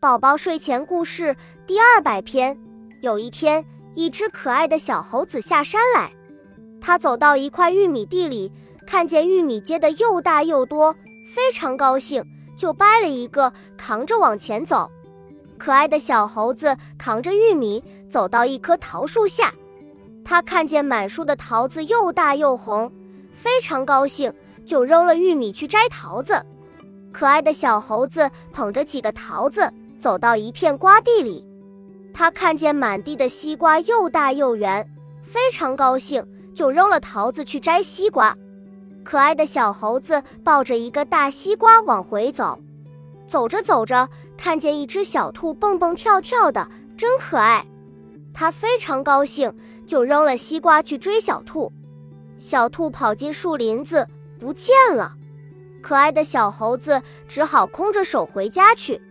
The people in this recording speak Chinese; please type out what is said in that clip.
宝宝睡前故事第二百篇。有一天，一只可爱的小猴子下山来，它走到一块玉米地里，看见玉米结的又大又多，非常高兴，就掰了一个，扛着往前走。可爱的小猴子扛着玉米走到一棵桃树下，它看见满树的桃子又大又红，非常高兴，就扔了玉米去摘桃子。可爱的小猴子捧着几个桃子。走到一片瓜地里，他看见满地的西瓜又大又圆，非常高兴，就扔了桃子去摘西瓜。可爱的小猴子抱着一个大西瓜往回走，走着走着，看见一只小兔蹦蹦跳跳的，真可爱。他非常高兴，就扔了西瓜去追小兔。小兔跑进树林子不见了，可爱的小猴子只好空着手回家去。